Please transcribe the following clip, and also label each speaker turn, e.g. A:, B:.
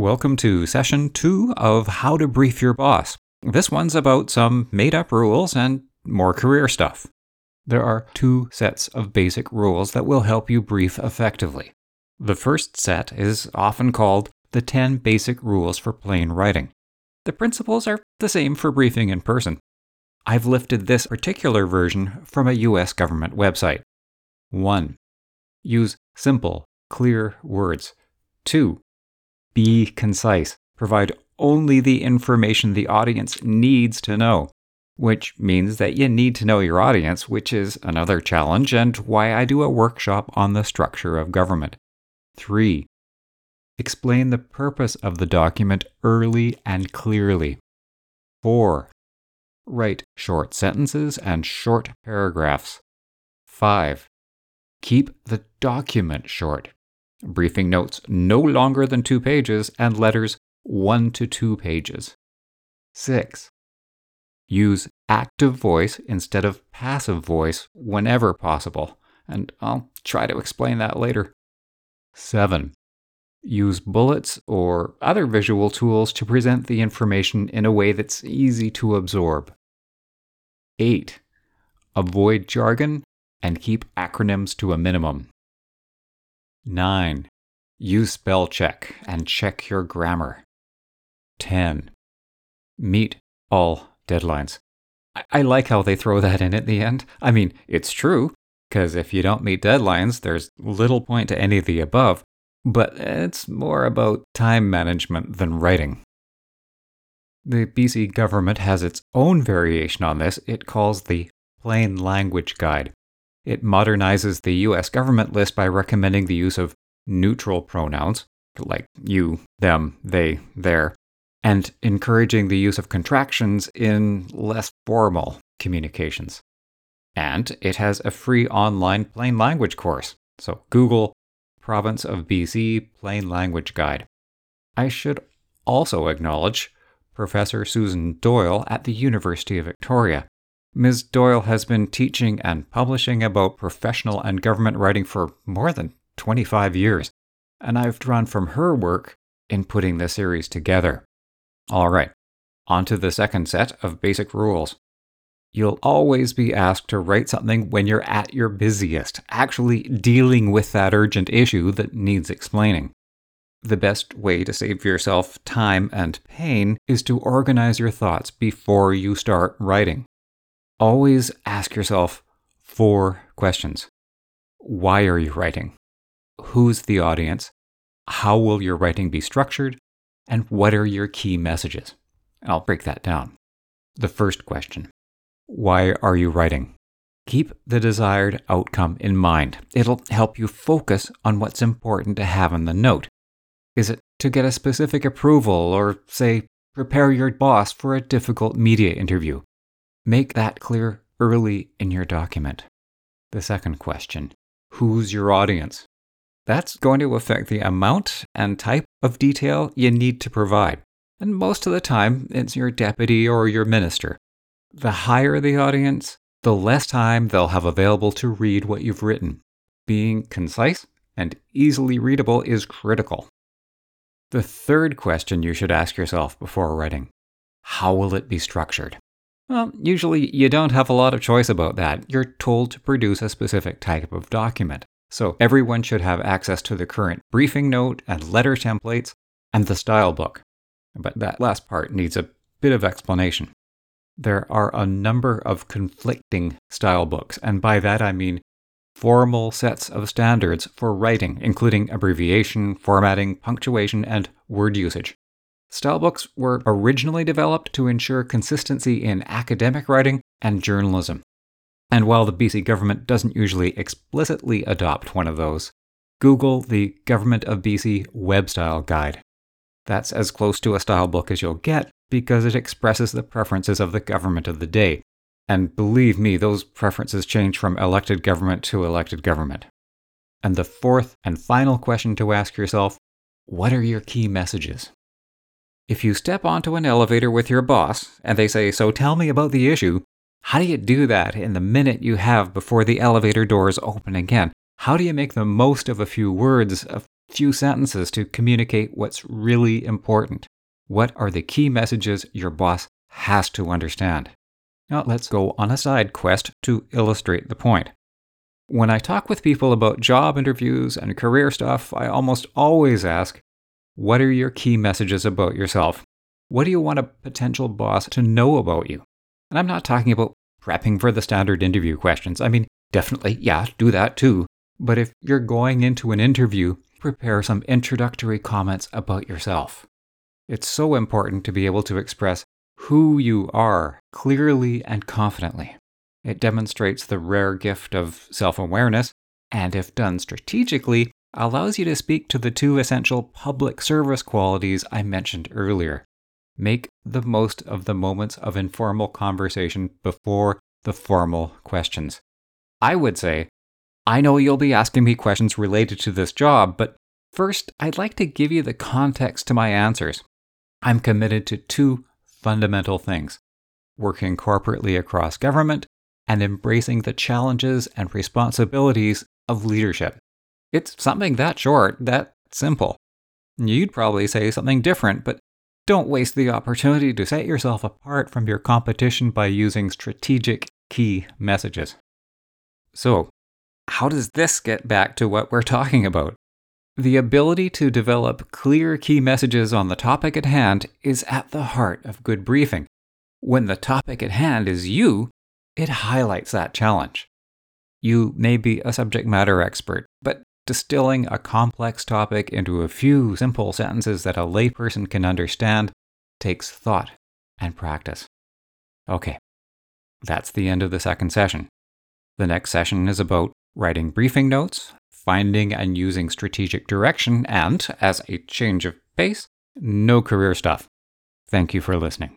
A: Welcome to session two of How to Brief Your Boss. This one's about some made up rules and more career stuff. There are two sets of basic rules that will help you brief effectively. The first set is often called the 10 basic rules for plain writing. The principles are the same for briefing in person. I've lifted this particular version from a US government website. 1. Use simple, clear words. 2. Be concise. Provide only the information the audience needs to know, which means that you need to know your audience, which is another challenge and why I do a workshop on the structure of government. 3. Explain the purpose of the document early and clearly. 4. Write short sentences and short paragraphs. 5. Keep the document short. Briefing notes no longer than two pages and letters one to two pages. 6. Use active voice instead of passive voice whenever possible, and I'll try to explain that later. 7. Use bullets or other visual tools to present the information in a way that's easy to absorb. 8. Avoid jargon and keep acronyms to a minimum. 9. Use spell check and check your grammar. 10. Meet all deadlines. I, I like how they throw that in at the end. I mean, it's true, because if you don't meet deadlines, there's little point to any of the above, but it's more about time management than writing. The BC government has its own variation on this. It calls the Plain Language Guide. It modernizes the US government list by recommending the use of neutral pronouns, like you, them, they, their, and encouraging the use of contractions in less formal communications. And it has a free online plain language course. So Google Province of BC Plain Language Guide. I should also acknowledge Professor Susan Doyle at the University of Victoria. Ms. Doyle has been teaching and publishing about professional and government writing for more than 25 years, and I've drawn from her work in putting the series together. All right, on to the second set of basic rules. You'll always be asked to write something when you're at your busiest, actually dealing with that urgent issue that needs explaining. The best way to save yourself time and pain is to organize your thoughts before you start writing. Always ask yourself four questions Why are you writing? Who's the audience? How will your writing be structured? And what are your key messages? I'll break that down. The first question Why are you writing? Keep the desired outcome in mind. It'll help you focus on what's important to have in the note. Is it to get a specific approval or, say, prepare your boss for a difficult media interview? Make that clear early in your document. The second question Who's your audience? That's going to affect the amount and type of detail you need to provide. And most of the time, it's your deputy or your minister. The higher the audience, the less time they'll have available to read what you've written. Being concise and easily readable is critical. The third question you should ask yourself before writing How will it be structured? Well, usually you don't have a lot of choice about that. You're told to produce a specific type of document. So everyone should have access to the current briefing note and letter templates and the style book. But that last part needs a bit of explanation. There are a number of conflicting style books, and by that I mean formal sets of standards for writing, including abbreviation, formatting, punctuation, and word usage. Stylebooks were originally developed to ensure consistency in academic writing and journalism. And while the BC government doesn't usually explicitly adopt one of those, Google the Government of BC Web Style Guide. That's as close to a style book as you'll get because it expresses the preferences of the government of the day. And believe me, those preferences change from elected government to elected government. And the fourth and final question to ask yourself what are your key messages? If you step onto an elevator with your boss and they say, So tell me about the issue, how do you do that in the minute you have before the elevator doors open again? How do you make the most of a few words, a few sentences to communicate what's really important. What are the key messages your boss has to understand? Now, let's go on a side quest to illustrate the point. When I talk with people about job interviews and career stuff, I almost always ask, What are your key messages about yourself? What do you want a potential boss to know about you? And I'm not talking about prepping for the standard interview questions. I mean, definitely, yeah, do that too. But if you're going into an interview, prepare some introductory comments about yourself. It's so important to be able to express who you are clearly and confidently. It demonstrates the rare gift of self awareness, and if done strategically, allows you to speak to the two essential public service qualities I mentioned earlier. Make the most of the moments of informal conversation before the formal questions. I would say, I know you'll be asking me questions related to this job, but first, I'd like to give you the context to my answers. I'm committed to two fundamental things working corporately across government and embracing the challenges and responsibilities of leadership. It's something that short, that simple. You'd probably say something different, but don't waste the opportunity to set yourself apart from your competition by using strategic key messages. So, how does this get back to what we're talking about? The ability to develop clear key messages on the topic at hand is at the heart of good briefing. When the topic at hand is you, it highlights that challenge. You may be a subject matter expert, but distilling a complex topic into a few simple sentences that a layperson can understand takes thought and practice. Okay, that's the end of the second session. The next session is about writing briefing notes, finding and using strategic direction, and, as a change of pace, no career stuff. Thank you for listening.